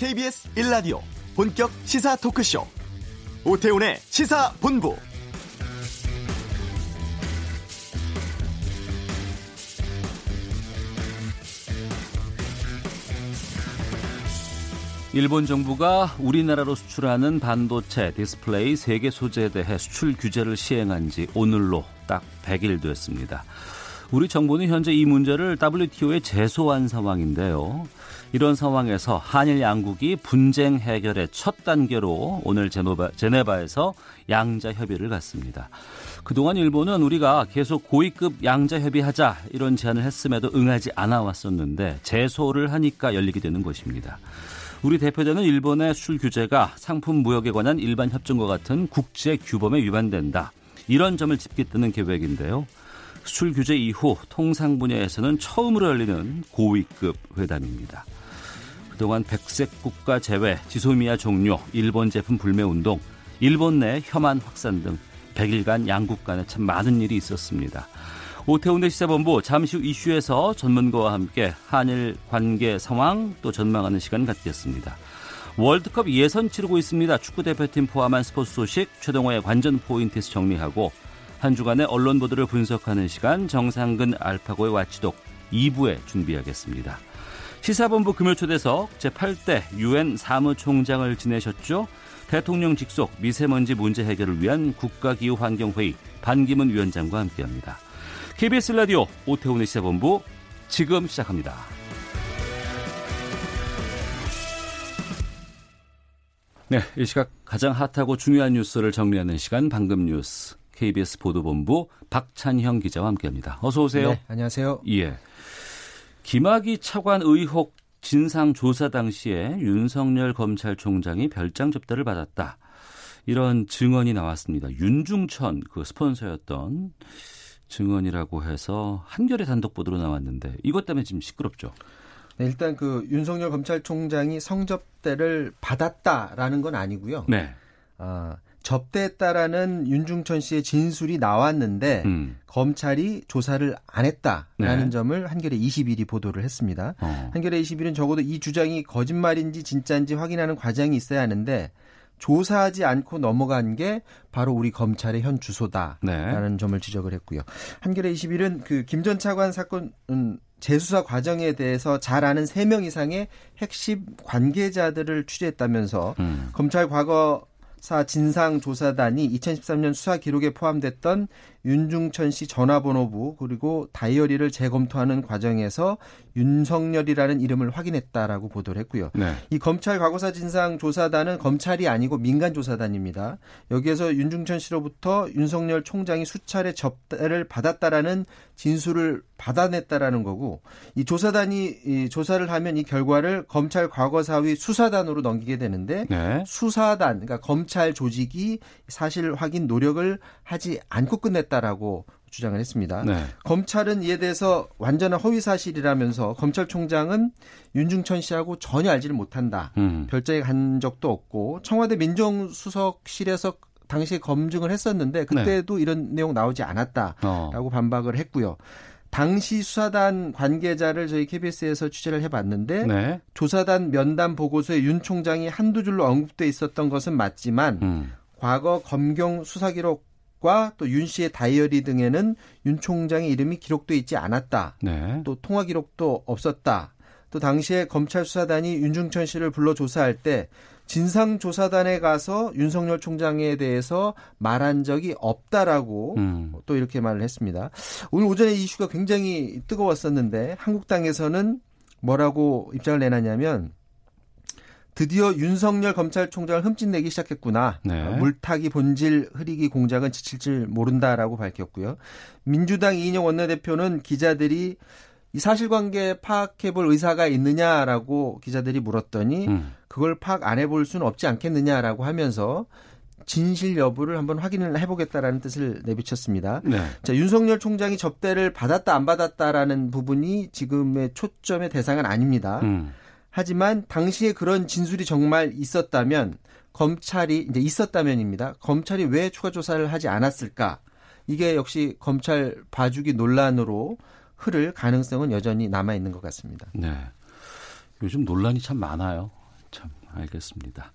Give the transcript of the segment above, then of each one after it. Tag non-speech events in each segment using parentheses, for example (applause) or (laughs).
KBS 1라디오 본격 시사 토크쇼 오태훈의 시사본부 일본 정부가 우리나라로 수출하는 반도체 디스플레이 세 개 소재에 대해 수출 규제를 시행한 지 오늘로 딱 100일 됐습니다. 우리 정부는 현재 이 문제를 WTO에 제소한 상황인데요. 이런 상황에서 한일 양국이 분쟁 해결의 첫 단계로 오늘 제노바, 제네바에서 양자 협의를 갖습니다. 그동안 일본은 우리가 계속 고위급 양자 협의하자 이런 제안을 했음에도 응하지 않아 왔었는데 제소를 하니까 열리게 되는 것입니다. 우리 대표자는 일본의 수출 규제가 상품 무역에 관한 일반 협정과 같은 국제 규범에 위반된다. 이런 점을 짚겠다는 계획인데요. 수출 규제 이후 통상 분야에서는 처음으로 열리는 고위급 회담입니다. 그동안 백색 국가 제외, 지소미아 종료, 일본 제품 불매 운동, 일본 내 혐한 확산 등 100일간 양국 간에 참 많은 일이 있었습니다. 오태훈의 시사본부 잠시 후 이슈에서 전문가와 함께 한일 관계 상황 또 전망하는 시간 갖겠습니다. 월드컵 예선 치르고 있습니다. 축구 대표팀 포함한 스포츠 소식 최동호의 관전 포인트에서 정리하고 한 주간의 언론 보도를 분석하는 시간 정상근 알파고의 와치독 2부에 준비하겠습니다. 시사본부 금요 초대석 제8대 유엔 사무총장을 지내셨죠. 대통령 직속 미세먼지 문제 해결을 위한 국가기후환경회의 반기문 위원장과 함께합니다. KBS 라디오 오태훈의 시사본부 지금 시작합니다. 네, 이 시각 가장 핫하고 중요한 뉴스를 정리하는 시간 방금 뉴스 KBS 보도본부 박찬형 기자와 함께합니다. 어서 오세요. 네, 안녕하세요. 예. 김학의 차관 의혹 진상 조사 당시에 윤석열 검찰총장이 별장 접대를 받았다. 이런 증언이 나왔습니다. 윤중천 그 스폰서였던 증언이라고 해서 한겨레 단독 보도로 나왔는데 이것 때문에 지금 시끄럽죠. 네, 일단 그 윤석열 검찰총장이 성접대를 받았다라는 건 아니고요. 네. 아, 접대했다라는 윤중천 씨의 진술이 나왔는데 음. 검찰이 조사를 안 했다라는 네. 점을 한겨레 21이 보도를 했습니다. 어. 한겨레 21은 적어도 이 주장이 거짓말인지 진짜인지 확인하는 과정이 있어야 하는데 조사하지 않고 넘어간 게 바로 우리 검찰의 현 주소다라는 네. 점을 지적을 했고요. 한겨레 21은 그 김 전 차관 사건 음, 재수사 과정에 대해서 잘 아는 3명 이상의 핵심 관계자들을 취재했다면서 음. 검찰 과거 사 진상조사단이 2013년 수사 기록에 포함됐던 윤중천 씨 전화번호부 그리고 다이어리를 재검토하는 과정에서 윤석열이라는 이름을 확인했다라고 보도를 했고요. 네. 이 검찰 과거사 진상 조사단은 검찰이 아니고 민간 조사단입니다. 여기에서 윤중천 씨로부터 윤석열 총장이 수차례 접대를 받았다라는 진술을 받아냈다라는 거고 이 조사단이 이 조사를 하면 이 결과를 검찰 과거사위 수사단으로 넘기게 되는데 네. 수사단 그러니까 검찰 조직이 사실 확인 노력을 하지 않고 끝냈다 라고 주장을 했습니다. 네. 검찰은 이에 대해서 완전한 허위 사실이라면서 검찰총장은 윤중천 씨하고 전혀 알지를 못한다. 음. 별자리 간 적도 없고 청와대 민정수석실에서 당시에 검증을 했었는데 그때도 네. 이런 내용 나오지 않았다라고 어. 반박을 했고요. 당시 수사단 관계자를 저희 KBS에서 취재를 해봤는데 네. 조사단 면담 보고서에 윤 총장이 한두 줄로 언급돼 있었던 것은 맞지만 음. 과거 검경 수사 기록 과 또 윤 씨의 다이어리 등에는 윤 총장의 이름이 기록돼 있지 않았다. 네. 또 통화 기록도 없었다. 또 당시에 검찰 수사단이 윤중천 씨를 불러 조사할 때 진상조사단에 가서 윤석열 총장에 대해서 말한 적이 없다라고 음. 또 이렇게 말을 했습니다. 오늘 오전에 이슈가 굉장히 뜨거웠었는데 한국당에서는 뭐라고 입장을 내놨냐면 드디어 윤석열 검찰총장을 흠집내기 시작했구나. 네. 물타기 본질 흐리기 공작은 지칠 줄 모른다라고 밝혔고요. 민주당 이인영 원내대표는 기자들이 이 사실관계 파악해볼 의사가 있느냐라고 기자들이 물었더니 음. 그걸 파악 안 해볼 수는 없지 않겠느냐라고 하면서 진실 여부를 한번 확인을 해보겠다라는 뜻을 내비쳤습니다. 네. 자, 윤석열 총장이 접대를 받았다 안 받았다라는 부분이 지금의 초점의 대상은 아닙니다. 음. 하지만 당시에 그런 진술이 정말 있었다면 검찰이 이제 있었다면입니다. 검찰이 왜 추가 조사를 하지 않았을까? 이게 역시 검찰 봐주기 논란으로 흐를 가능성은 여전히 남아 있는 것 같습니다. 네. 요즘 논란이 참 많아요. 참 알겠습니다.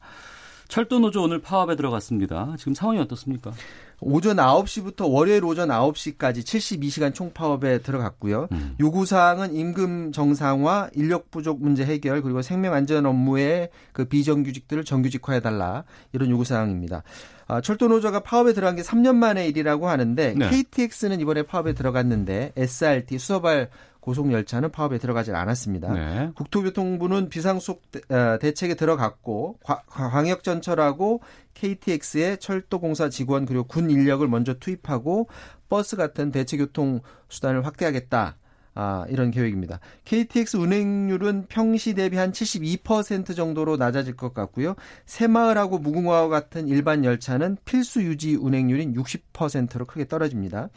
철도 노조 오늘 파업에 들어갔습니다. 지금 상황이 어떻습니까? 오전 9시부터 월요일 오전 9시까지 72시간 총파업에 들어갔고요. 음. 요구사항은 임금 정상화, 인력 부족 문제 해결, 그리고 생명안전 업무의 그 비정규직들을 정규직화해달라. 이런 요구사항입니다. 아, 철도노조가 파업에 들어간 게 3년 만의 일이라고 하는데 네. KTX는 이번에 파업에 들어갔는데 SRT, 수서발 고속열차는 파업에 들어가지 않았습니다. 네. 국토교통부는 비상속 어, 대책에 들어갔고 광역전철하고 KTX의 철도공사 직원 그리고 군 인력을 먼저 투입하고 버스 같은 대체교통 수단을 확대하겠다. 아, 이런 계획입니다. KTX 운행률은 평시 대비 한 72% 정도로 낮아질 것 같고요. 새마을하고 무궁화와 같은 일반 열차는 필수 유지 운행률인 60%로 크게 떨어집니다.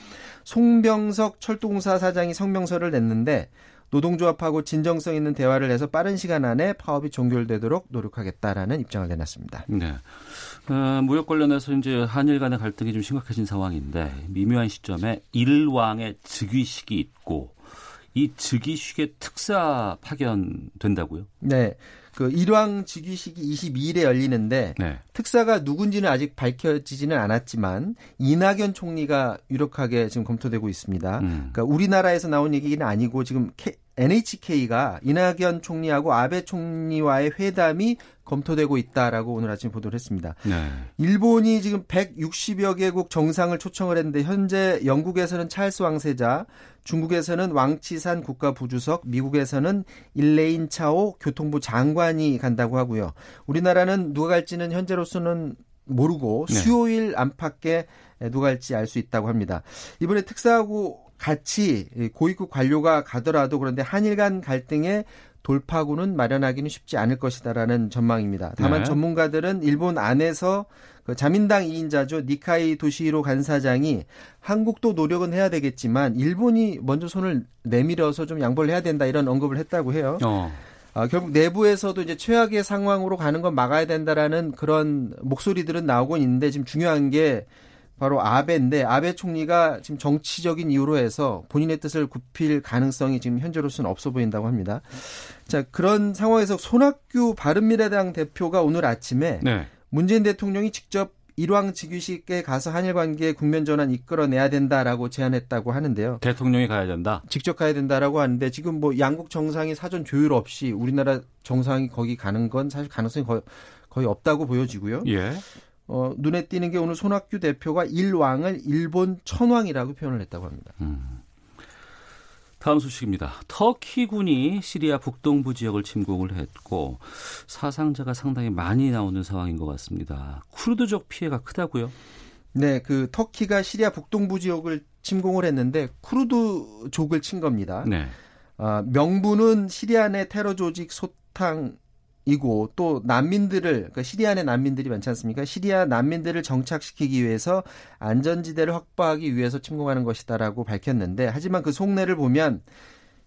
송병석 철도공사 사장이 성명서를 냈는데 노동조합하고 진정성 있는 대화를 해서 빠른 시간 안에 파업이 종결되도록 노력하겠다라는 입장을 내놨습니다. 네. 어, 무역 관련해서 이제 한일 간의 갈등이 좀 심각해진 상황인데 미묘한 시점에 일왕의 즉위식이 있고 이 즉위식의 특사 파견된다고요? 네. 그 일왕 즉위식이 22일에 열리는데 네. 특사가 누군지는 아직 밝혀지지는 않았지만 이낙연 총리가 유력하게 지금 검토되고 있습니다. 음. 그러니까 우리나라에서 나온 얘기는 아니고 지금 NHK가 이낙연 총리하고 아베 총리와의 회담이 검토되고 있다라고 오늘 아침 보도를 했습니다. 네. 일본이 지금 160여 개국 정상을 초청을 했는데 현재 영국에서는 찰스 왕세자, 중국에서는 왕치산 국가부주석, 미국에서는 일레인 차오 교통부 장관이 간다고 하고요. 우리나라는 누가 갈지는 현재로서는 모르고 네. 수요일 안팎에 누가 갈지 알 수 있다고 합니다. 이번에 특사하고 같이 고위급 관료가 가더라도 그런데 한일 간 갈등에 돌파구는 마련하기는 쉽지 않을 것이다라는 전망입니다. 다만 네. 전문가들은 일본 안에서 그 자민당 2인자죠. 니카이 도시로 간사장이 한국도 노력은 해야 되겠지만 일본이 먼저 손을 내밀어서 좀 양보를 해야 된다 이런 언급을 했다고 해요. 어. 아, 결국 내부에서도 이제 최악의 상황으로 가는 건 막아야 된다라는 그런 목소리들은 나오고 있는데 지금 중요한 게 바로 아베인데 아베 총리가 지금 정치적인 이유로 해서 본인의 뜻을 굽힐 가능성이 지금 현재로서는 없어 보인다고 합니다. 자 그런 상황에서 손학규 바른미래당 대표가 오늘 아침에 네. 문재인 대통령이 직접 일왕 즉위식에 가서 한일 관계 국면 전환 이끌어내야 된다라고 제안했다고 하는데요. 대통령이 가야 된다. 직접 가야 된다라고 하는데 지금 뭐 양국 정상이 사전 조율 없이 우리나라 정상이 거기 가는 건 사실 가능성이 거의, 거의 없다고 보여지고요. 예. 어, 눈에 띄는 게 오늘 손학규 대표가 일왕을 일본 천왕이라고 표현을 했다고 합니다. 음. 다음 소식입니다. 터키군이 시리아 북동부 지역을 침공을 했고 사상자가 상당히 많이 나오는 상황인 것 같습니다. 쿠르드족 피해가 크다고요? 네, 그 터키가 시리아 북동부 지역을 침공을 했는데 쿠르드족을 친 겁니다. 네. 아, 명분은 시리아 내 테러 조직 소탕 이고 또 난민들을 그러니까 시리아 내 난민들이 많지 않습니까? 시리아 난민들을 정착시키기 위해서 안전지대를 확보하기 위해서 침공하는 것이다라고 밝혔는데 하지만 그 속내를 보면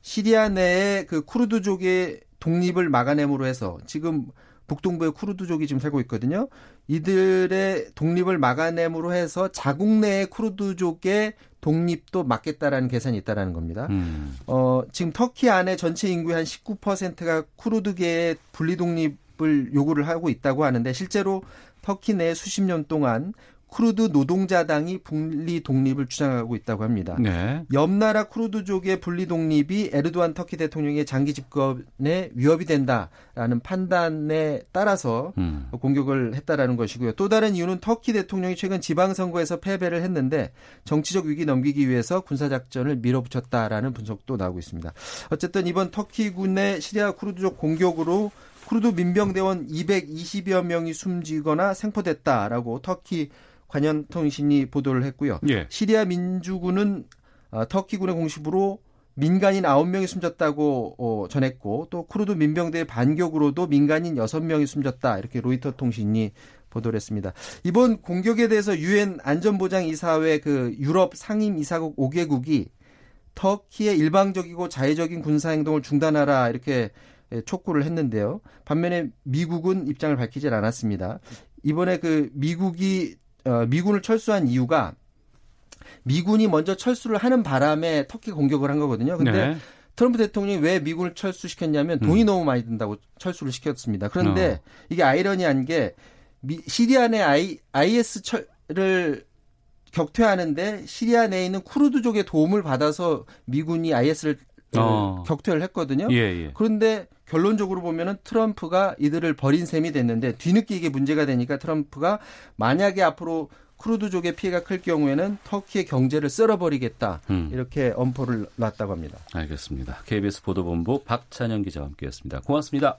시리아 내의 그 쿠르드족의 독립을 막아냄으로 해서 지금 북동부에 쿠르드족이 지금 살고 있거든요. 이들의 독립을 막아냄으로 해서 자국 내의 쿠르드족의 독립도 막겠다라는 계산이 있다라는 겁니다. 음. 어, 지금 터키 안에 전체 인구의 한 19%가 쿠르드계의 분리 독립을 요구를 하고 있다고 하는데 실제로 터키 내 수십 년 동안 쿠르드 노동자당이 분리 독립을 주장하고 있다고 합니다. 네. 옆나라 쿠르드족의 분리 독립이 에르도안 터키 대통령의 장기 집권에 위협이 된다라는 판단에 따라서 음. 공격을 했다라는 것이고요. 또 다른 이유는 터키 대통령이 최근 지방선거에서 패배를 했는데 정치적 위기 넘기기 위해서 군사작전을 밀어붙였다라는 분석도 나오고 있습니다. 어쨌든 이번 터키군의 시리아 쿠르드족 공격으로 쿠르드 민병대원 220여 명이 숨지거나 생포됐다라고 터키 관현통신이 보도를 했고요. 예. 시리아 민주군은 어, 터키군의 공식으로 민간인 9명이 숨졌다고 어, 전했고 또 쿠르드 민병대의 반격으로도 민간인 6명이 숨졌다 이렇게 로이터 통신이 보도를 했습니다. 이번 공격에 대해서 유엔 안전보장 이사회 그 유럽 상임 이사국 5개국이 터키의 일방적이고 자의적인 군사 행동을 중단하라 이렇게 촉구를 했는데요. 반면에 미국은 입장을 밝히질 않았습니다. 이번에 그 미국이 어, 미군을 철수한 이유가 미군이 먼저 철수를 하는 바람에 터키 공격을 한 거거든요. 근데 네. 트럼프 대통령이 왜 미국을 철수시켰냐면 돈이 음. 너무 많이 든다고 철수를 시켰습니다. 그런데 어. 이게 아이러니한 게 미, 시리아 내 I, IS 철을 격퇴하는데 시리아 내에 있는 쿠르드족의 도움을 받아서 미군이 IS를 어. 격퇴를 했거든요. 예, 예. 그런데 결론적으로 보면은 트럼프가 이들을 버린 셈이 됐는데 뒤늦게 이게 문제가 되니까 트럼프가 만약에 앞으로 쿠르드족의 피해가 클 경우에는 터키의 경제를 쓸어버리겠다 음. 이렇게 엄포를 놨다고 합니다. 알겠습니다. KBS 보도본부 박찬영 기자와 함께했습니다. 고맙습니다.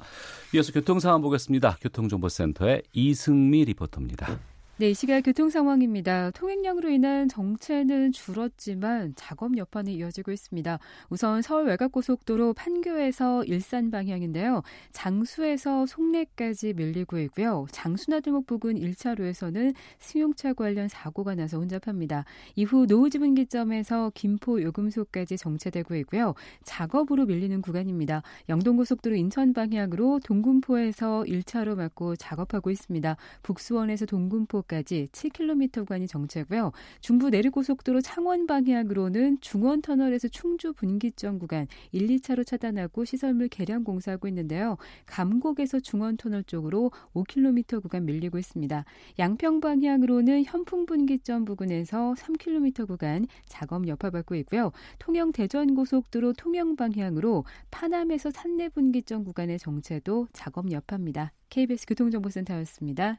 이어서 교통 상황 보겠습니다. 교통정보센터의 이승미 리포터입니다. 네, 이 시각 교통 상황입니다. 통행량으로 인한 정체는 줄었지만 작업 여파는 이어지고 있습니다. 우선 서울 외곽고속도로 판교에서 일산 방향인데요. 장수에서 송내까지 밀리고 있고요. 장수나들목 부근 1차로에서는 승용차 관련 사고가 나서 혼잡합니다. 이후 노후지분기점에서 김포 요금소까지 정체되고 있고요. 작업으로 밀리는 구간입니다. 영동고속도로 인천 방향으로 동군포에서 1차로 막고 작업하고 있습니다. 북수원에서 동군포 정도까지 7km 구간이 정체고요. 중부 내륙고속도로 창원 방향으로는 중원 터널에서 충주 분기점 구간 1, 2차로 차단하고 시설물 개량 공사하고 있는데요. 감곡에서 중원 터널 쪽으로 5km 구간 밀리고 있습니다. 양평 방향으로는 현풍 분기점 부근에서 3km 구간 작업 여파받고 있고요. 통영 대전 고속도로 통영 방향으로 파남에서 산내 분기점 구간의 정체도 작업 여파입니다. KBS 교통정보센터였습니다.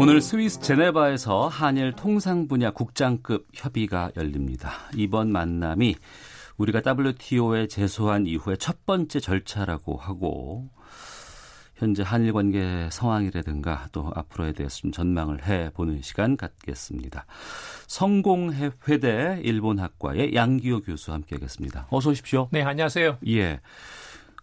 오늘 스위스 제네바에서 한일 통상 분야 국장급 협의가 열립니다. 이번 만남이 우리가 WTO에 제소한 이후에 첫 번째 절차라고 하고 현재 한일 관계 상황이라든가 또 앞으로에 대해서 좀 전망을 해 보는 시간 갖겠습니다. 성공회대 일본학과의 양기호 교수 함께하겠습니다. 어서 오십시오. 네, 안녕하세요. 예.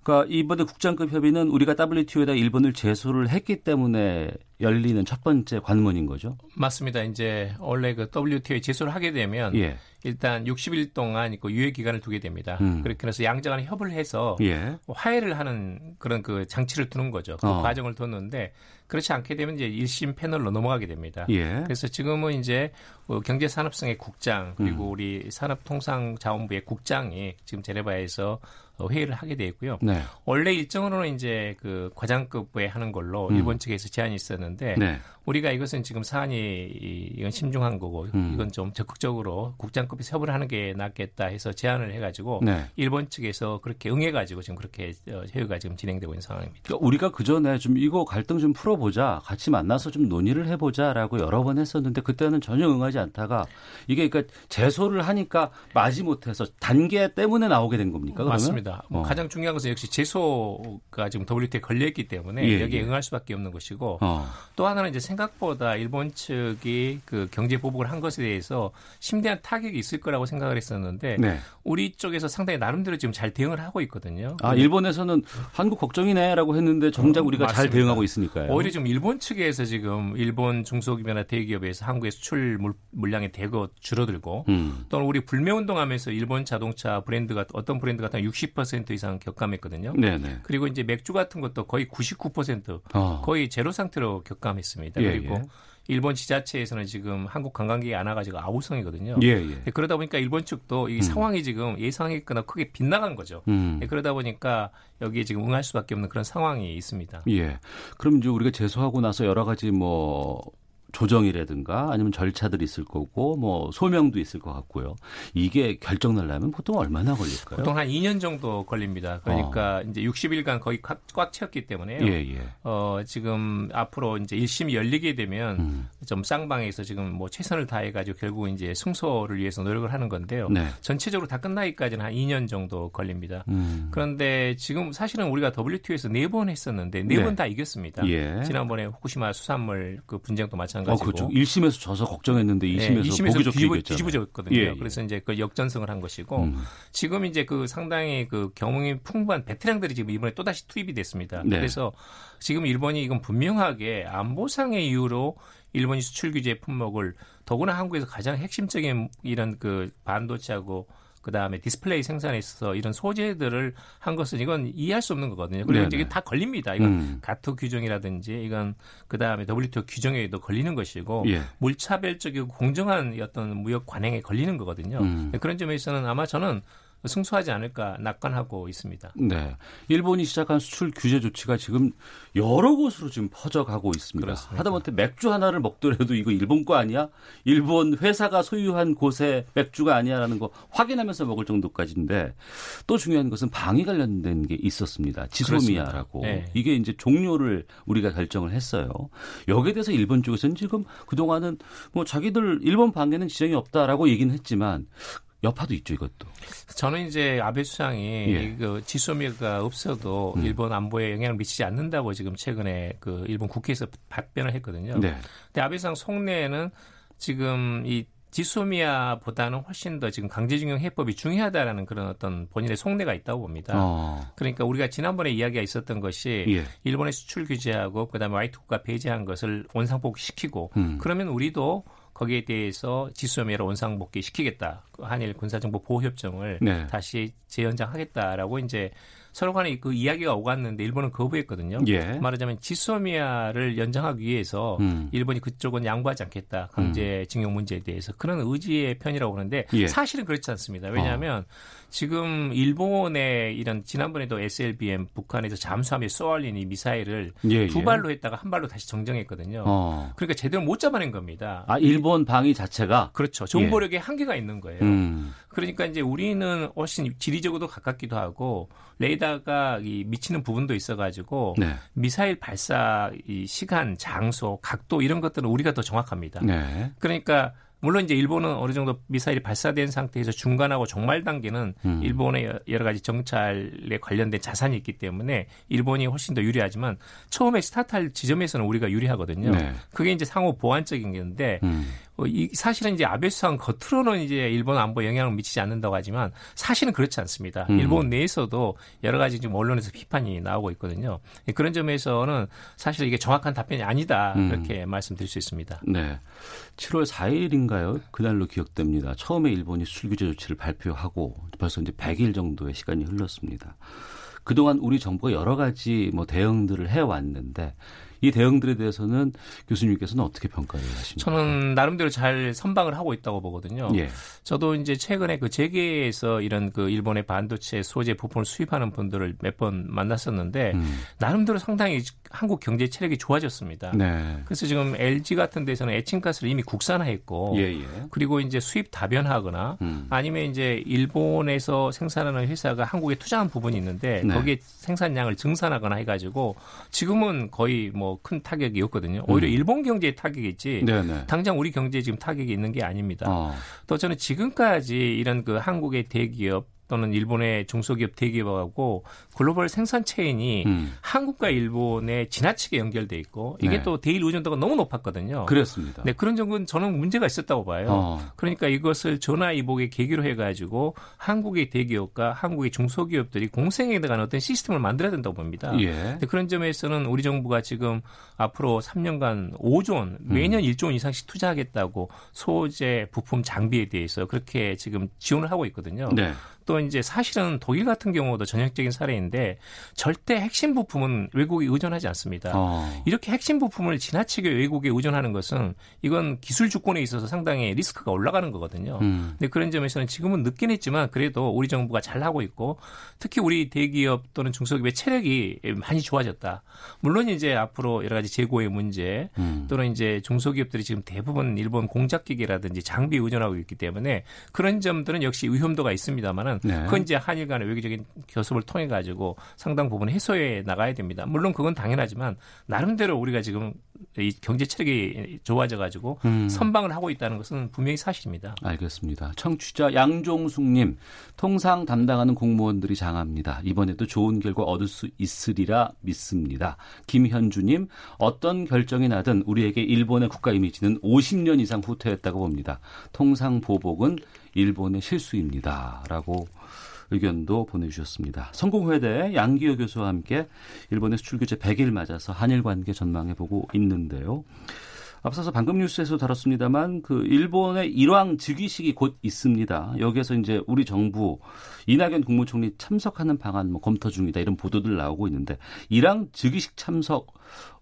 그러니까 이번에 국장급 협의는 우리가 WTO에다 일본을 제소를 했기 때문에 열리는 첫 번째 관문인 거죠. 맞습니다. 이제 원래 그 WTO에 제소를 하게 되면 예. 일단 60일 동안 그 유예 기간을 두게 됩니다. 음. 그렇게 해서 양자간에 협의를 해서 예. 화해를 하는 그런 그 장치를 두는 거죠. 그 어. 과정을 뒀는데 그렇지 않게 되면 이제 1심 패널로 넘어가게 됩니다. 예. 그래서 지금은 이제 어, 경제산업성의 국장 그리고 음. 우리 산업통상자원부의 국장이 지금 제네바에서 어, 회의를 하게 돼 있고요. 네. 원래 일정으로는 이제 그 과장급에 하는 걸로 음. 일본 측에서 제안이 있었는데 네. 우리가 이것은 지금 사안이 이건 심중한 거고 음. 이건 좀 적극적으로 국장급에서 협의를 하는 게 낫겠다 해서 제안을 해가지고 네. 일본 측에서 그렇게 응해가지고 지금 그렇게 어, 회의가 지금 진행되고 있는 상황입니다. 그러니까 우리가 그 전에 좀 이거 갈등 좀 풀어 보자, 같이 만나서 좀 논의를 해보자라고 여러 번 했었는데 그때는 전혀 응하지 않다가 이게 그러니까 제소를 하니까 마지 못해서 단계 때문에 나오게 된 겁니까? 그러면? 맞습니다. 뭐 어. 가장 중요한 것은 역시 제소가 지금 WTO에 걸려있기 때문에 예, 여기에 예. 응할 수밖에 없는 것이고 어. 또 하나는 이제 생각보다 일본 측이 그 경제 보복을 한 것에 대해서 심대한 타격이 있을 거라고 생각을 했었는데 네. 우리 쪽에서 상당히 나름대로 지금 잘 대응을 하고 있거든요. 아 일본에서는 한국 걱정이네라고 했는데 정작 어, 우리가 맞습니다. 잘 대응하고 있으니까요. 오히려 좀 일본 측에서 지금 일본 중소기업이나 대기업에서 한국의 수출 물, 량이 대거 줄어들고 음. 또는 우리 불매운동하면서 일본 자동차 브랜드가 어떤 브랜드 같은 60% 이상 격감했거든요. 네네. 그리고 이제 맥주 같은 것도 거의 99% 어. 거의 제로 상태로 격감했습니다. 예, 그리고 예. 일본 지자체에서는 지금 한국 관광객이 안 와가지고 아우성이거든요. 예, 예. 네, 그러다 보니까 일본 측도 이 음. 상황이 지금 예상했거나 크게 빗나간 거죠. 음. 네, 그러다 보니까 여기에 지금 응할 수밖에 없는 그런 상황이 있습니다. 예. 그럼 이제 우리가 재소하고 나서 여러 가지 뭐 조정이라든가 아니면 절차들이 있을 거고 뭐 소명도 있을 것 같고요. 이게 결정 날려면 보통 얼마나 걸릴까요? 보통 한 2년 정도 걸립니다. 그러니까 어. 이제 60일간 거의 꽉, 꽉 채웠기 때문에요. 예, 예. 어, 지금 앞으로 이제 1심이 열리게 되면 음. 좀 쌍방에서 지금 뭐 최선을 다해 가지고 결국 이제 승소를 위해서 노력을 하는 건데요. 네. 전체적으로 다 끝나기까지는 한 2년 정도 걸립니다. 음. 그런데 지금 사실은 우리가 WTO에서 네 번 했었는데 네 번다 네. 이겼습니다. 예. 지난번에 후쿠시마 수산물 그 분쟁도 마찬가지 마찬가지고. 어, 그렇죠. 1심에서 져서 걱정했는데 2심에서, 네, 2심에서 보기 좋게 뒤집어, 뒤집어졌거든요. 예, 예. 그래서 이제 그 역전승을 한 것이고 음. 지금 이제 그 상당히 그 경험이 풍부한 베테랑들이 지금 이번에 또다시 투입이 됐습니다. 네. 그래서 지금 일본이 이건 분명하게 안보상의 이유로 일본이 수출 규제 품목을 더구나 한국에서 가장 핵심적인 이런 그 반도체하고 그 다음에 디스플레이 생산에 있어서 이런 소재들을 한 것은 이건 이해할 수 없는 거거든요. 그리고 네네. 이게 다 걸립니다. 이건 음. GATT 규정이라든지 이건 그 다음에 WTO 규정에도 걸리는 것이고 예. 무차별적이고 공정한 어떤 무역 관행에 걸리는 거거든요. 음. 그런 점에서는 아마 저는 승소하지 않을까 낙관하고 있습니다. 네. 일본이 시작한 수출 규제 조치가 지금 여러 곳으로 지금 퍼져가고 있습니다. 그렇습니다. 하다못해 맥주 하나를 먹더라도 이거 일본 거 아니야? 일본 회사가 소유한 곳의 맥주가 아니야라는 거 확인하면서 먹을 정도까지인데 또 중요한 것은 방위 관련된 게 있었습니다. 지소미아라고. 네. 이게 이제 종료를 우리가 결정을 했어요. 여기에 대해서 일본 쪽에서는 지금 그동안은 뭐 자기들 일본 방해는 지정이 없다라고 얘기는 했지만 여파도 있죠, 이것도. 저는 이제 아베 수상이 예. 그 지소미가 없어도 음. 일본 안보에 영향을 미치지 않는다고 지금 최근에 그 일본 국회에서 답변을 했거든요. 네. 근데 아베 수상 속내에는 지금 이 지소미아보다는 훨씬 더 지금 강제징용 해법이 중요하다라는 그런 어떤 본인의 속내가 있다고 봅니다. 어. 그러니까 우리가 지난번에 이야기가 있었던 것이 예. 일본의 수출 규제하고 그다음에 와이트 국가 배제한 것을 원상복시키고 음. 그러면 우리도 거기에 대해서 지수염이라 원상복귀 시키겠다. 한일 군사정보 보호협정을 네. 다시 재연장하겠다라고 이제 서로 간에 그 이야기가 오갔는데 일본은 거부했거든요. 예. 말하자면 지소미아를 연장하기 위해서 음. 일본이 그쪽은 양보하지 않겠다. 강제징용 문제에 대해서 그런 의지의 편이라고 그러는데 예. 사실은 그렇지 않습니다. 왜냐하면 어. 지금 일본의 이런 지난번에도 SLBM 북한에서 잠수함에 쏘아올린 이 미사일을 예, 두 예. 발로 했다가 한 발로 다시 정정했거든요. 어. 그러니까 제대로 못 잡아낸 겁니다. 아 일본 방위 자체가 그렇죠. 정보력에 예. 한계가 있는 거예요. 음. 그러니까 이제 우리는 훨씬 지리적으로도 가깝기도 하고 레이더가 이 미치는 부분도 있어가지고 네. 미사일 발사 이 시간, 장소, 각도 이런 것들은 우리가 더 정확합니다. 네. 그러니까 물론 이제 일본은 어느 정도 미사일이 발사된 상태에서 중간하고 종말 단계는 음. 일본의 여러 가지 정찰에 관련된 자산이 있기 때문에 일본이 훨씬 더 유리하지만 처음에 스타트할 지점에서는 우리가 유리하거든요. 네. 그게 이제 상호 보완적인 건데 음. 어, 이 사실은 이제 아베 수상 겉으로는 이제 일본 안보에 영향을 미치지 않는다고 하지만 사실은 그렇지 않습니다. 음. 일본 내에서도 여러 가지 지금 언론에서 비판이 나오고 있거든요. 그런 점에서는 사실 이게 정확한 답변이 아니다 음. 그렇게 말씀드릴 수 있습니다. 네. 7월 4일인가요? 그날로 기억됩니다. 처음에 일본이 수출 규제 조치를 발표하고 벌써 이제 100일 정도의 시간이 흘렀습니다. 그동안 우리 정부가 여러 가지 뭐 대응들을 해왔는데 이 대응들에 대해서는 교수님께서는 어떻게 평가를 하십니까? 저는 나름대로 잘 선방을 하고 있다고 보거든요. 예. 저도 이제 최근에 그 재계에서 이런 그 일본의 반도체 소재 부품을 수입하는 분들을 몇 번 만났었는데 음. 나름대로 상당히 한국 경제 체력이 좋아졌습니다. 네. 그래서 지금 LG 같은 데서는 에칭가스를 이미 국산화했고 예, 예. 그리고 이제 수입 다변화하거나 음. 아니면 이제 일본에서 생산하는 회사가 한국에 투자한 부분이 있는데 네. 거기에 생산량을 증산하거나 해가지고 지금은 거의 뭐큰 타격이 없거든요. 오히려 음. 일본 경제에 타격이 있지 네네. 네. 당장 우리 경제에 지금 타격이 있는 게 아닙니다. 어. 또 저는 지금까지 이런 그 한국의 대기업 또는 일본의 중소기업 대기업하고 글로벌 생산 체인이 음. 한국과 일본에 지나치게 연결돼 있고 이게 네. 또 대일 의존도가 너무 높았거든요. 그렇습니다. 네, 그런 점은 저는 문제가 있었다고 봐요. 어. 그러니까 이것을 전화 이복의 계기로 해가지고 한국의 대기업과 한국의 중소기업들이 공생에 대한 어떤 시스템을 만들어야 된다고 봅니다. 예. 그런 점에서는 우리 정부가 지금 앞으로 3년간 5조 원, 매년 음. 1조 원 이상씩 투자하겠다고 소재, 부품, 장비에 대해서 그렇게 지금 지원을 하고 있거든요. 네. 또 이제 사실은 독일 같은 경우도 전형적인 사례인데 절대 핵심 부품은 외국에 의존하지 않습니다. 어. 이렇게 핵심 부품을 지나치게 외국에 의존하는 것은 이건 기술 주권에 있어서 상당히 리스크가 올라가는 거거든요. 음. 근데 그런 점에서는 지금은 늦긴 했지만 그래도 우리 정부가 잘 하고 있고 특히 우리 대기업 또는 중소기업의 체력이 많이 좋아졌다. 물론 이제 앞으로 여러 가지 재고의 문제 음. 또는 이제 중소기업들이 지금 대부분 일본 공작기계라든지 장비 의존하고 있기 때문에 그런 점들은 역시 위험도가 있습니다만은 되면 네. 그건 이제 한일 간의 외교적인 교섭을 통해 가지고 상당 부분 해소해 나가야 됩니다. 물론 그건 당연하지만 나름대로 우리가 지금 이 경제 체력이 좋아져 가지고 음. 선방을 하고 있다는 것은 분명히 사실입니다. 알겠습니다. 청취자 양종숙님 통상 담당하는 공무원들이 장합니다. 이번에도 좋은 결과 얻을 수 있으리라 믿습니다. 김현주님 어떤 결정이 나든 우리에게 일본의 국가 이미지는 50년 이상 후퇴했다고 봅니다. 통상 보복은 일본의 실수입니다.라고 의견도 보내주셨습니다. 성공회대 양기호 교수와 함께 일본의 수출 규제 100일 맞아서 한일 관계 전망해보고 있는데요. 앞서서 방금 뉴스에서 다뤘습니다만 그 일본의 일왕 즉위식이 곧 있습니다. 여기에서 이제 우리 정부 이낙연 국무총리 참석하는 방안 뭐 검토 중이다 이런 보도들 나오고 있는데 일왕 즉위식 참석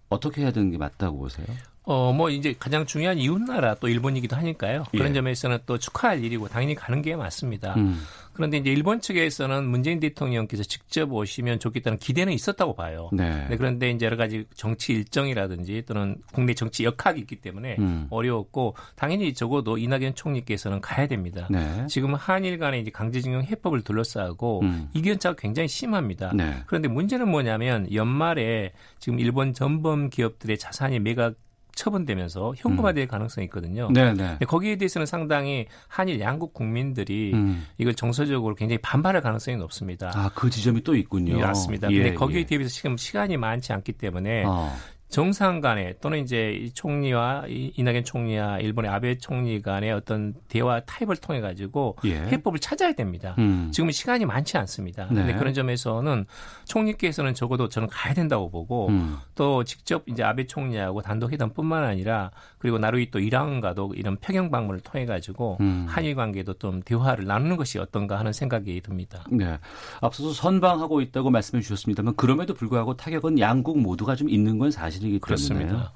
어떻게 해야 되는 게 맞다고 보세요? 어, 뭐 이제 가장 중요한 이웃나라 또 일본이기도 하니까요. 그런 예. 점에서는 또 축하할 일이고 당연히 가는 게 맞습니다. 음. 그런데 이제 일본 측에서는 문재인 대통령께서 직접 오시면 좋겠다는 기대는 있었다고 봐요. 네. 네, 그런데 이제 여러 가지 정치 일정이라든지 또는 국내 정치 역학이 있기 때문에 음. 어려웠고 당연히 적어도 이낙연 총리께서는 가야 됩니다. 네. 지금 한일 간의 이제 강제징용 해법을 둘러싸고 음. 이견차가 굉장히 심합니다. 네. 그런데 문제는 뭐냐면 연말에 지금 일본 전범 기업들의 자산이 매각 처분되면서 현금화될 음. 가능성이 있거든요. 네, 네. 거기에 대해서는 상당히 한일 양국 국민들이 음. 이걸 정서적으로 굉장히 반발할 가능성이 높습니다. 아, 그 지점이 또 있군요. 예, 맞습니다. 예, 근데 거기에 예. 대비해서 지금 시간이 많지 않기 때문에 어. 정상 간에 또는 이제 이 총리와 이낙연 총리와 일본의 아베 총리 간의 어떤 대화 타입을 통해 가지고 예. 해법을 찾아야 됩니다. 음. 지금 시간이 많지 않습니다. 네. 근데 그런 점에서는 총리께서는 적어도 저는 가야 된다고 보고 음. 또 직접 이제 아베 총리하고 단독 회담뿐만 아니라 그리고 나루이 또 이란과도 이런 평양 방문을 통해 가지고 음. 한일 관계도 좀 대화를 나누는 것이 어떤가 하는 생각이 듭니다. 네. 앞서서 선방하고 있다고 말씀해 주셨습니다만 그럼에도 불구하고 타격은 양국 모두가 좀 있는 건 사실 사실이기 때문에 그렇습니다.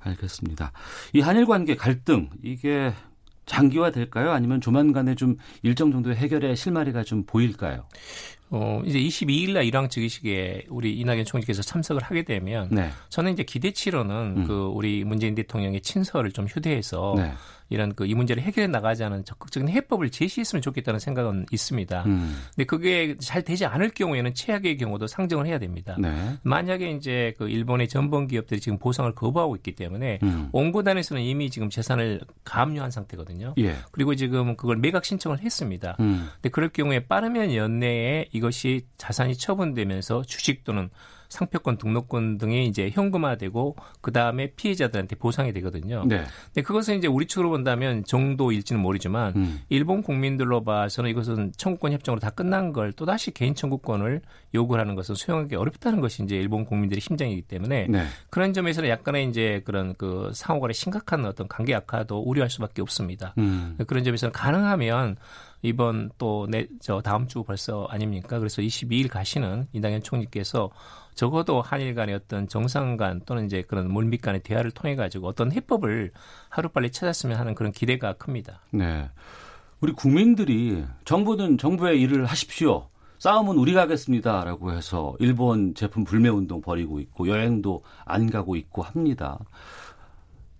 알겠습니다. 이 한일 관계 갈등 이게 장기화 될까요? 아니면 조만간에 좀 일정 정도의 해결의 실마리가 좀 보일까요? 어, 이제 22일 날 일왕 즉위식에 우리 이낙연 총리께서 참석을 하게 되면 네. 저는 이제 기대치로는 음. 그 우리 문재인 대통령의 친서를 좀 휴대해서 네. 이런 그 이 문제를 해결해 나가자는 적극적인 해법을 제시했으면 좋겠다는 생각은 있습니다. 음. 근데 그게 잘 되지 않을 경우에는 최악의 경우도 상정을 해야 됩니다. 네. 만약에 이제 그 일본의 전범 기업들이 지금 보상을 거부하고 있기 때문에 음. 원고단에서는 이미 지금 재산을 감유한 상태거든요. 예. 그리고 지금 그걸 매각 신청을 했습니다. 음. 근데 그럴 경우에 빠르면 연내에 이것이 자산이 처분되면서 주식 또는 상표권 등록권 등이 이제 현금화되고 그 다음에 피해자들한테 보상이 되거든요. 네. 근데 그것은 이제 우리 측으로 본다면 정도일지는 모르지만 음. 일본 국민들로 봐서는 이것은 청구권 협정으로 다 끝난 걸 또 다시 개인 청구권을 요구하는 것은 수용하기 어렵다는 것이 이제 일본 국민들의 심정이기 때문에 네. 그런 점에서는 약간의 이제 그런 그 상호간의 심각한 어떤 관계 악화도 우려할 수밖에 없습니다. 음. 그런 점에서는 가능하면 이번 또 내 저 다음 주 벌써 아닙니까? 그래서 22일 가시는 이낙연 총리께서 적어도 한일 간의 어떤 정상 간 또는 이제 그런 물밑 간의 대화를 통해 가지고 어떤 해법을 하루빨리 찾았으면 하는 그런 기대가 큽니다. 네. 우리 국민들이 정부는 정부의 일을 하십시오. 싸움은 우리가 하겠습니다라고 해서 일본 제품 불매 운동 벌이고 있고 여행도 안 가고 있고 합니다.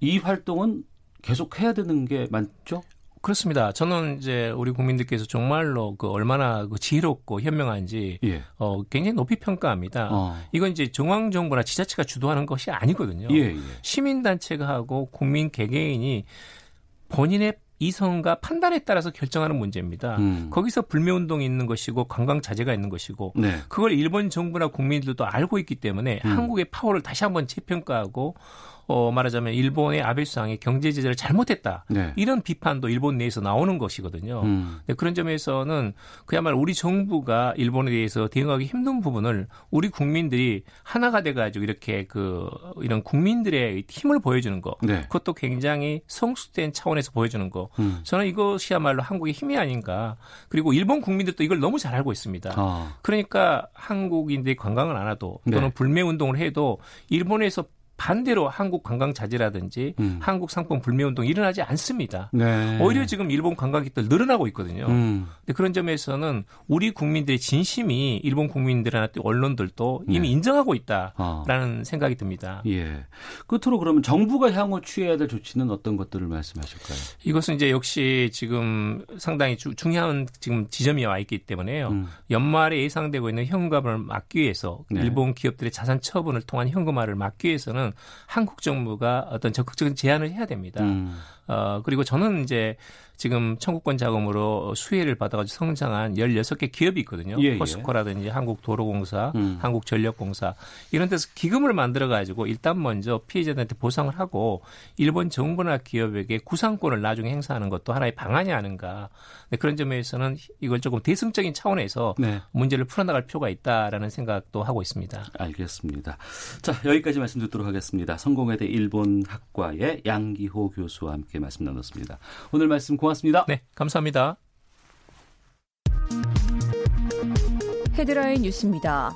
이 활동은 계속 해야 되는 게 맞죠? 그렇습니다. 저는 이제 우리 국민들께서 정말로 그 얼마나 그 지혜롭고 현명한지 예. 어, 굉장히 높이 평가합니다. 어. 이건 이제 중앙 정부나 지자체가 주도하는 것이 아니거든요. 예, 예. 시민 단체가 하고 국민 개개인이 본인의 이성과 판단에 따라서 결정하는 문제입니다. 음. 거기서 불매 운동이 있는 것이고 관광 자제가 있는 것이고 네. 그걸 일본 정부나 국민들도 알고 있기 때문에 음. 한국의 파워를 다시 한번 재평가하고 어, 말하자면 일본의 아베 수상이 경제 제재를 잘못했다. 네. 이런 비판도 일본 내에서 나오는 것이거든요. 음. 네, 그런 점에서는 그야말로 우리 정부가 일본에 대해서 대응하기 힘든 부분을 우리 국민들이 하나가 돼가지고 이렇게 그 이런 국민들의 힘을 보여주는 거. 네. 그것도 굉장히 성숙된 차원에서 보여주는 거. 음. 저는 이것이야말로 한국의 힘이 아닌가. 그리고 일본 국민들도 이걸 너무 잘 알고 있습니다. 아. 그러니까 한국인들이 관광을 안 와도 또는 네. 불매 운동을 해도 일본에서 반대로 한국 관광 자제라든지 음. 한국 상품 불매 운동이 일어나지 않습니다. 네. 오히려 지금 일본 관광객들 늘어나고 있거든요. 음. 근데 그런 점에서는 우리 국민들의 진심이 일본 국민들이나 언론들도 이미 네. 인정하고 있다라는 어. 생각이 듭니다. 예. 끝으로 그러면 정부가 향후 취해야 될 조치는 어떤 것들을 말씀하실까요? 이것은 이제 역시 지금 상당히 주, 중요한 지금 지점이 와 있기 때문에요. 음. 연말에 예상되고 있는 현금을 막기 위해서 네. 일본 기업들의 자산 처분을 통한 현금화를 막기 위해서는 대해서는 한국 정부가 어떤 적극적인 제안을 해야 됩니다. 음. 어, 그리고 저는 이제 지금 청구권 자금으로 수혜를 받아가지고 성장한 16개 기업이 있거든요. 예, 예. 포스코라든지 한국도로공사, 음. 한국전력공사 이런 데서 기금을 만들어가지고 일단 먼저 피해자들한테 보상을 하고 일본 정부나 기업에게 구상권을 나중에 행사하는 것도 하나의 방안이 아닌가. 네, 그런 점에서는 이걸 조금 대승적인 차원에서 네. 문제를 풀어나갈 필요가 있다라는 생각도 하고 있습니다. 알겠습니다. 자 여기까지 말씀 듣도록 하겠습니다. 성공회대 일본학과의 양기호 교수와 함께 말씀 나눴습니다. 오늘 말씀 고맙습니다. 네, 감사합니다. 헤드라인 뉴스입니다.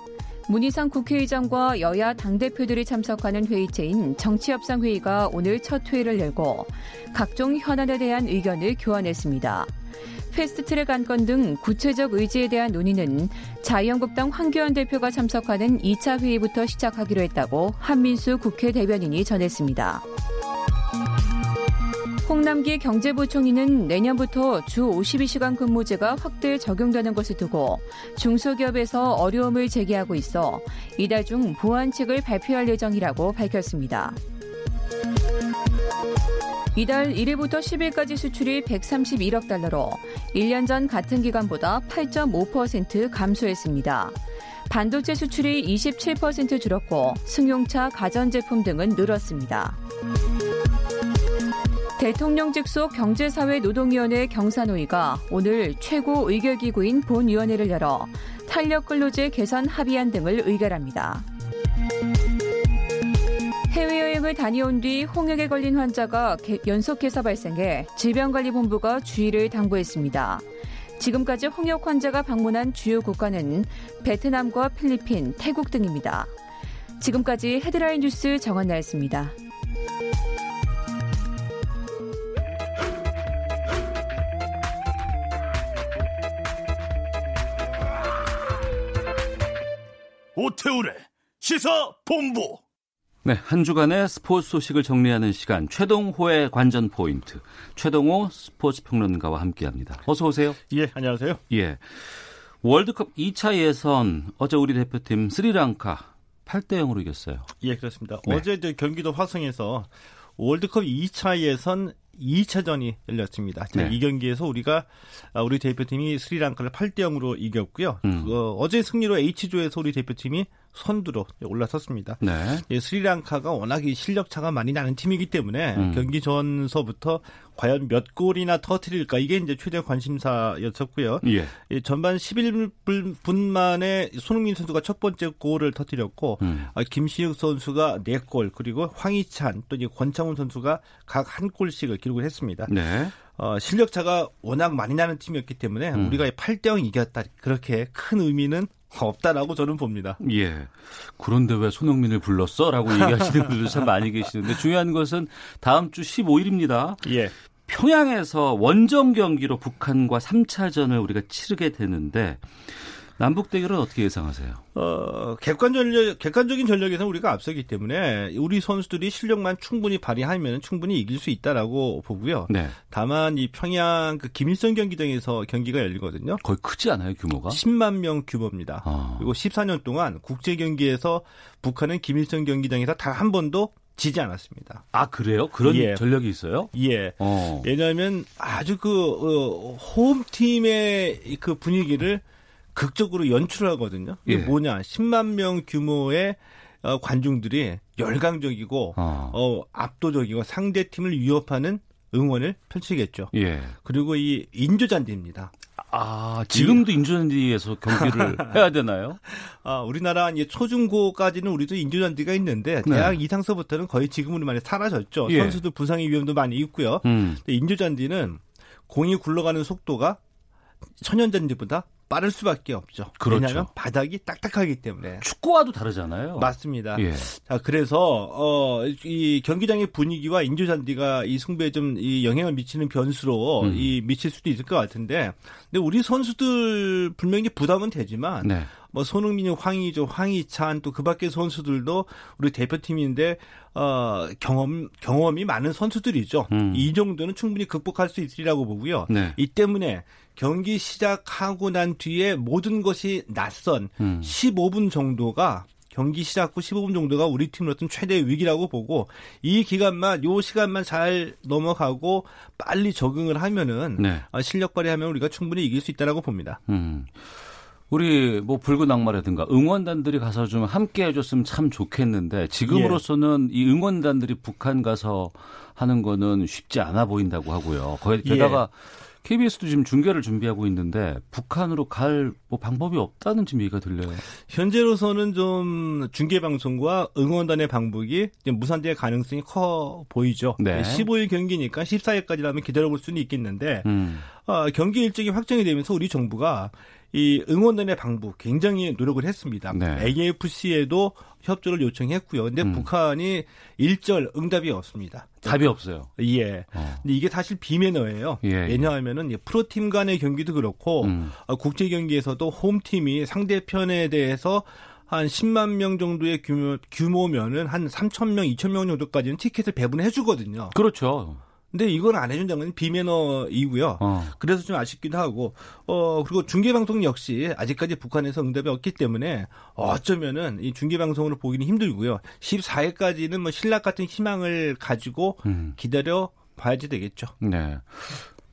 문희상 국회의장과 여야 당대표들이 참석하는 회의체인 정치협상회의가 오늘 첫 회의를 열고 각종 현안에 대한 의견을 교환했습니다. 패스트트랙 안건 등 구체적 의지에 대한 논의는 자유한국당 황교안 대표가 참석하는 2차 회의부터 시작하기로 했다고 한민수 국회 대변인이 전했습니다. 홍남기 경제부총리는 내년부터 주 52시간 근무제가 확대 적용되는 것을 두고 중소기업에서 어려움을 제기하고 있어 이달 중 보완책을 발표할 예정이라고 밝혔습니다. 이달 1일부터 10일까지 수출이 131억 달러로 1년 전 같은 기간보다 8.5% 감소했습니다. 반도체 수출이 27% 줄었고 승용차, 가전제품 등은 늘었습니다. 대통령 직속 경제사회노동위원회 경사노위가 오늘 최고 의결기구인 본위원회를 열어 탄력근로제 개선 합의안 등을 의결합니다. 해외여행을 다녀온 뒤 홍역에 걸린 환자가 연속해서 발생해 질병관리본부가 주의를 당부했습니다. 지금까지 홍역 환자가 방문한 주요 국가는 베트남과 필리핀, 태국 등입니다. 지금까지 헤드라인 뉴스 정한나였습니다. 오태우래 시사 본부. 네, 한 주간의 스포츠 소식을 정리하는 시간 최동호의 관전 포인트 최동호 스포츠 평론가와 함께합니다. 어서 오세요. 예, 안녕하세요. 예. 월드컵 2차 예선 어제 우리 대표팀 스리랑카 8대 0으로 이겼어요. 예, 그렇습니다. 네. 어제 경기도 화성에서 월드컵 2차 예선 2차전이 열렸습니다. 네. 이 경기에서 우리가 아, 우리 대표팀이 스리랑카를 8대 0으로 이겼고요. 음. 그, 어제 승리로 H조에서 우리 대표팀이 선두로 올라섰습니다. 네. 예, 스리랑카가 워낙 실력 차가 많이 나는 팀이기 때문에 음. 경기 전서부터 과연 몇 골이나 터트릴까 이게 이제 최대 관심사였었고요. 예. 예, 전반 11분 만에 손흥민 선수가 첫 번째 골을 터뜨렸고 음. 아, 김시욱 선수가 4골 그리고 황희찬 또 이제 권창훈 선수가 각 한 골씩을 기록을 했습니다. 네. 어, 실력 차가 워낙 많이 나는 팀이었기 때문에 음. 우리가 8대 0 이겼다 그렇게 큰 의미는 없다라고 저는 봅니다. 예. 그런데 왜 손흥민을 불렀어? 라고 얘기하시는 분들 참 많이 계시는데 중요한 것은 다음 주 15일입니다. (laughs) 예. 평양에서 원정 경기로 북한과 3차전을 우리가 치르게 되는데 남북 대결은 어떻게 예상하세요? 어, 객관 전력, 객관적인 전력에서 우리가 앞서기 때문에 우리 선수들이 실력만 충분히 발휘하면 충분히 이길 수 있다라고 보고요. 네. 다만 이 평양 그 김일성 경기장에서 경기가 열리거든요. 거의 크지 않아요, 규모가? 10만 명 규모입니다. 아. 그리고 14년 동안 국제 경기에서 북한은 김일성 경기장에서 단 한 번도 지지 않았습니다. 아 그래요? 그런 예. 전력이 있어요? 예. 어. 왜냐하면 아주 그 어, 홈팀의 그 분위기를 극적으로 연출하거든요. 이게 예. 뭐냐? 10만 명 규모의 어, 관중들이 열광적이고 어. 어, 압도적이고 상대 팀을 위협하는 응원을 펼치겠죠. 예. 그리고 이 인조잔디입니다. 아, 지금도 인조잔디에서 경기를 (laughs) 해야 되나요? 아, 우리나라 이제 초중고까지는 우리도 인조잔디가 있는데 네. 대학 이상서부터는 거의 지금으로 많이 사라졌죠. 예. 선수들 부상의 위험도 많이 있고요. 음. 근데 인조잔디는 공이 굴러가는 속도가 천연잔디보다 빠를 수밖에 없죠. 그렇죠. 왜냐하면 바닥이 딱딱하기 때문에. 축구와도 다르잖아요. 맞습니다. 예. 자, 그래서 어, 이 경기장의 분위기와 인조 잔디가 이 승부에 좀 이 영향을 미치는 변수로 음. 이 미칠 수도 있을 것 같은데, 근데 우리 선수들 분명히 부담은 되지만. 네. 뭐 손흥민이 황희조, 황희찬 또 그밖에 선수들도 우리 대표팀인데 어 경험 경험이 많은 선수들이죠. 음. 이 정도는 충분히 극복할 수 있으리라고 보고요. 네. 이 때문에 경기 시작하고 난 뒤에 모든 것이 낯선 음. 15분 정도가 경기 시작 후 15분 정도가 우리 팀으로서는 최대 위기라고 보고 이 기간만 요 시간만 잘 넘어가고 빨리 적응을 하면은 네. 어, 실력 발휘하면 우리가 충분히 이길 수 있다라고 봅니다. 음. 우리 뭐 붉은 악마라든가 응원단들이 가서 좀 함께 해줬으면 참 좋겠는데 지금으로서는 예. 이 응원단들이 북한 가서 하는 거는 쉽지 않아 보인다고 하고요. 거기 게다가 예. KBS도 지금 중계를 준비하고 있는데 북한으로 갈 뭐 방법이 없다는 지금 얘기가 들려요. 현재로서는 좀 중계 방송과 응원단의 방북이 무산될 가능성이 커 보이죠. 네. 15일 경기니까 14일까지라면 기다려볼 수는 있겠는데 음. 어, 경기 일정이 확정이 되면서 우리 정부가 이 응원단의 방북 굉장히 노력을 했습니다. 네. AFC에도 협조를 요청했고요. 근데 음. 북한이 일절 응답이 없습니다. 답이 없어요. 예. 어. 근데 이게 사실 비매너예요. 예, 예. 왜냐하면은 프로팀 간의 경기도 그렇고 음. 어, 국제 경기에서도 홈팀이 상대편에 대해서 한 10만 명 정도의 규모, 규모 면은 한 3천 명, 2천 명 정도까지는 티켓을 배분해 주거든요. 그렇죠. 근데 이건 안 해준다는 건 비매너이고요. 어. 그래서 좀 아쉽기도 하고, 어, 그리고 중계방송 역시 아직까지 북한에서 응답이 없기 때문에 어쩌면은 이 중계방송으로 보기는 힘들고요. 14일까지는 뭐 신락 같은 희망을 가지고 음. 기다려 봐야지 되겠죠. 네.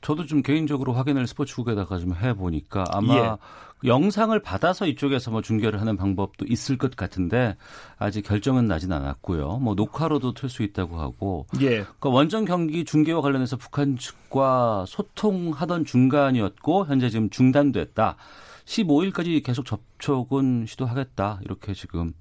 저도 좀 개인적으로 확인을 스포츠국에다가 좀 해보니까 아마 예. 영상을 받아서 이쪽에서 뭐 중계를 하는 방법도 있을 것 같은데 아직 결정은 나진 않았고요. 뭐 녹화로도 틀 수 있다고 하고. 예. 그 원정 경기 중계와 관련해서 북한 측과 소통하던 중간이었고 현재 지금 중단됐다. 15일까지 계속 접촉은 시도하겠다. 이렇게 지금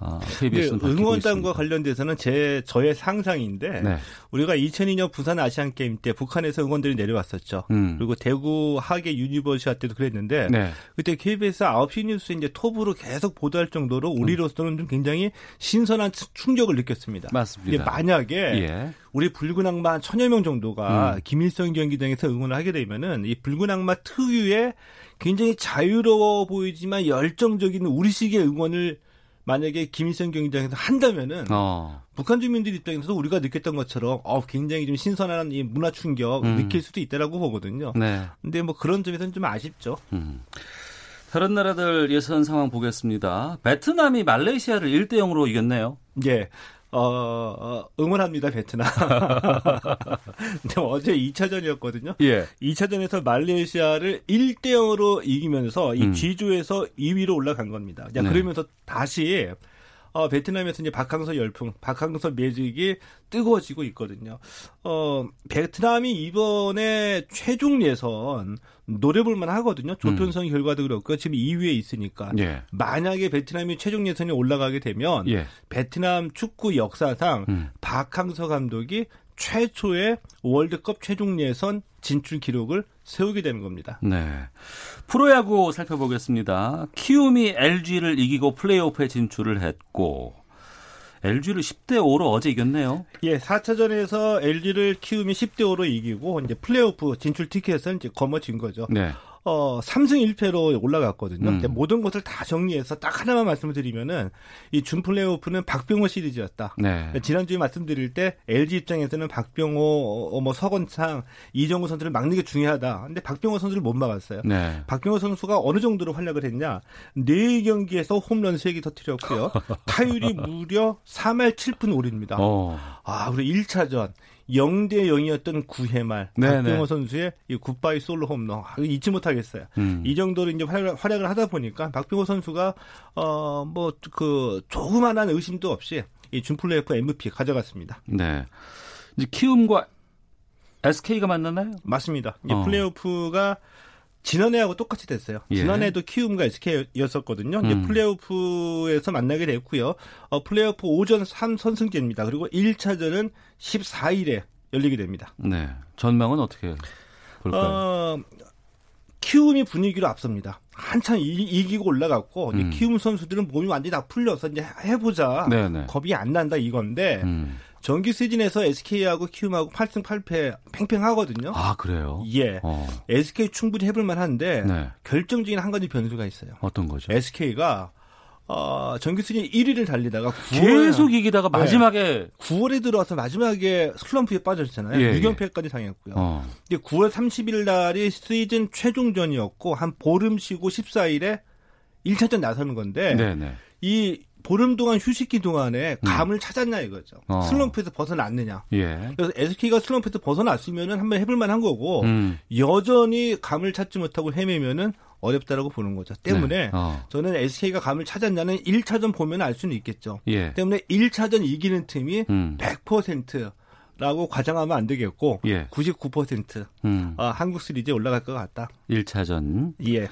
아, KBS는 응원단과 관련돼서는 제 저의 상상인데 네. 우리가 2002년 부산 아시안 게임 때 북한에서 응원들이 내려왔었죠. 음. 그리고 대구 하계 유니버시아드 때도 그랬는데 네. 그때 KBS 9시 뉴스 이제 톱으로 계속 보도할 정도로 우리로서는 좀 굉장히 신선한 충격을 느꼈습니다. 맞습니다. 만약에 예. 우리 붉은 악마 천여 명 정도가 음. 김일성 경기장에서 응원을 하게 되면은 이 붉은 악마 특유의 굉장히 자유로워 보이지만 열정적인 우리식의 응원을 만약에 김일성 경기장에서 한다면은 어. 북한 주민들 입장에서도 우리가 느꼈던 것처럼 어 굉장히 좀 신선한 이 문화 충격 음. 느낄 수도 있다라고 보거든요. 네. 근데 뭐 그런 점에서는 좀 아쉽죠. 음. 다른 나라들 예선 상황 보겠습니다. 베트남이 말레이시아를 1대 0으로 이겼네요. 예. 어, 어, 응원합니다, 베트남. (laughs) 근데 어제 2차전이었거든요. 예. 2차전에서 말레이시아를 1대 0으로 이기면서 이 음. G조에서 2위로 올라간 겁니다. 자, 네. 그러면서 다시 어, 베트남에서 이제 박항서 열풍, 박항서 매직이 뜨거워지고 있거든요. 어, 베트남이 이번에 최종 예선 노려볼만 하거든요. 조편성 음. 결과도 그렇고 지금 2위에 있으니까 예. 만약에 베트남이 최종 예선에 올라가게 되면 예. 베트남 축구 역사상 음. 박항서 감독이 최초의 월드컵 최종 예선 진출 기록을 세우게 되는 겁니다. 네. 프로야구 살펴보겠습니다. 키움이 LG를 이기고 플레이오프에 진출을 했고 LG를 10대 5로 어제 이겼네요. 예, 4차전에서 LG를 키움이 10대 5로 이기고 이제 플레이오프 진출 티켓은 이제 거머쥔 거죠. 네. 어, 3승 1패로 올라갔거든요. 음. 모든 것을 다 정리해서 딱 하나만 말씀을 드리면은 이 준 플레이오프는 박병호 시리즈였다. 네. 지난주에 말씀드릴 때 LG 입장에서는 박병호, 어, 뭐 서건창, 이정우 선수를 막는 게 중요하다. 근데 박병호 선수를 못 막았어요. 네. 박병호 선수가 어느 정도로 활약을 했냐? 4경기에서 홈런 3개 터뜨렸고요. (laughs) 타율이 무려 3할 7푼 5리입니다. 어. 아, 그리고 1차전 0대 0이었던 9회 말. 박병호 선수의 이 굿바이 솔로 홈런 아, 잊지 못하겠어요. 음. 이 정도로 이제 활약, 을 하다 보니까 박병호 선수가 어 뭐 그 조그만한 의심도 없이 이 준플레이오프 MVP 가져갔습니다. 네. 이제 키움과 SK가 만났나요? 맞습니다. 이 어. 플레이오프가 지난해하고 똑같이 됐어요. 예. 지난해도 키움과 SK였었거든요. 음. 플레이오프에서 만나게 됐고요. 어, 플레이오프 오전 3선승제입니다. 그리고 1차전은 14일에 열리게 됩니다. 네. 전망은 어떻게 볼까요? 어, 키움이 분위기로 앞섭니다. 한참 이, 기고 올라갔고 음. 키움 선수들은 몸이 완전히 다 풀려서 이제 해보자. 네네. 네. 겁이 안 난다 이건데 음. 정규 시즌에서 SK하고 키움하고 8승 8패 팽팽하거든요. 아 그래요? 예. 어. SK 충분히 해볼 만한데 네. 결정적인 한 가지 변수가 있어요. 어떤 거죠? SK가 어, 정규 시즌 1위를 달리다가 9월, 계속 이기다가 마지막에 네. 9월에 들어와서 마지막에 슬럼프에 빠졌잖아요. 예, 6연패까지 예. 당했고요. 어. 이제 9월 30일 날이 시즌 최종전이었고 한 보름 쉬고 14일에 1차전 나서는 건데 네네. 이 보름 동안 휴식기 동안에 음. 감을 음. 찾았냐 이거죠. 어. 슬럼프에서 벗어났느냐. 예. 그래서 SK가 슬럼프에서 벗어났으면은 한번 해볼 만한 거고 음. 여전히 감을 찾지 못하고 헤매면은 어렵다라고 보는 거죠. 때문에 네. 어. 저는 SK가 감을 찾았냐는 1차전 보면 알 수는 있겠죠. 예. 때문에 1차전 이기는 팀이 음. 100% 라고 과장하면 안 되겠고 예. 99% 음. 어, 한국 시리즈에 올라갈 것 같다. 1차전. 예.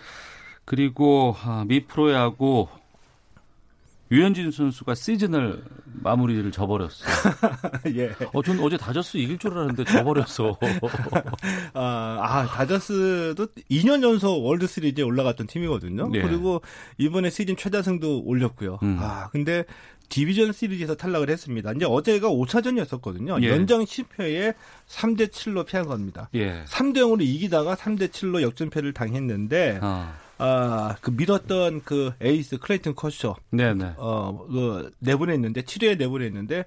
그리고 아, 미 프로야구 유현진 선수가 시즌을 마무리를 져버렸어. (laughs) 예. 어, 전 어제 다저스 이길 줄 알았는데 져버렸어. (laughs) 아, 아, 다저스도 2년 연속 월드 시리즈에 올라갔던 팀이거든요. 예. 그리고 이번에 시즌 최다승도 올렸고요. 음. 아, 근데 디비전 시리즈에서 탈락을 했습니다. 이제 어제가 5차전이었었거든요. 예. 연장 10회에 3대 7로 패한 겁니다. 예. 3대 0으로 이기다가 3대 7로 역전패를 당했는데 아. 아, 그 믿었던 그 에이스 클레이튼 커쇼. 네네. 어, 그 내보냈는데 7회에 내보냈는데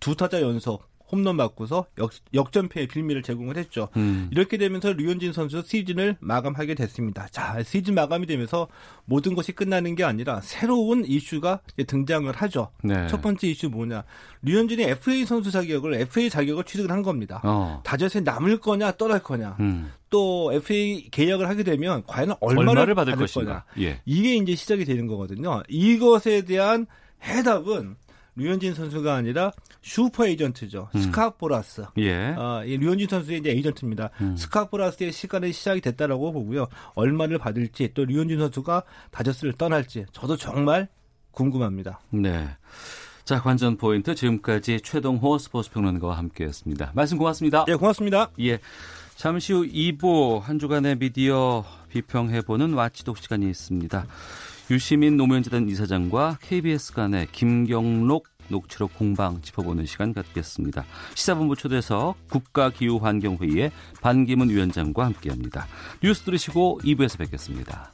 두 타자 연속 홈런 맞고서 역, 역전패의 빌미를 제공을 했죠. 음. 이렇게 되면서 류현진 선수 시즌을 마감하게 됐습니다. 자, 시즌 마감이 되면서 모든 것이 끝나는 게 아니라 새로운 이슈가 등장을 하죠. 네. 첫 번째 이슈 뭐냐? 류현진이 FA 선수 자격을 FA 자격을 취득을 한 겁니다. 어. 다저스에 남을 거냐 떠날 거냐. 음. 또 FA 계약을 하게 되면 과연 얼마를, 얼마를 받을, 받을 거냐. 예. 이게 이제 시작이 되는 거거든요. 이것에 대한 해답은 류현진 선수가 아니라 슈퍼 에이전트죠. 음. 스캇 보라스. 예. 어, 이 류현진 선수의 이제 에이전트입니다. 음. 스캇 보라스의 시간이 시작이 됐다라고 보고요. 얼마를 받을지 또 류현진 선수가 다저스를 떠날지 저도 정말 궁금합니다. 네. 자, 관전 포인트 지금까지 최동호 스포츠 평론가와 함께했습니다. 말씀 고맙습니다. 예, 고맙습니다. 예. 잠시 후 2부 한 주간의 미디어 비평해보는 와치독 시간이 있습니다. 유시민 노무현재단 이사장과 KBS 간의 김경록 녹취록 공방 짚어보는 시간 갖겠습니다. 시사본부 초대석 국가기후환경회의의 반기문 위원장과 함께합니다. 뉴스 들으시고 2부에서 뵙겠습니다.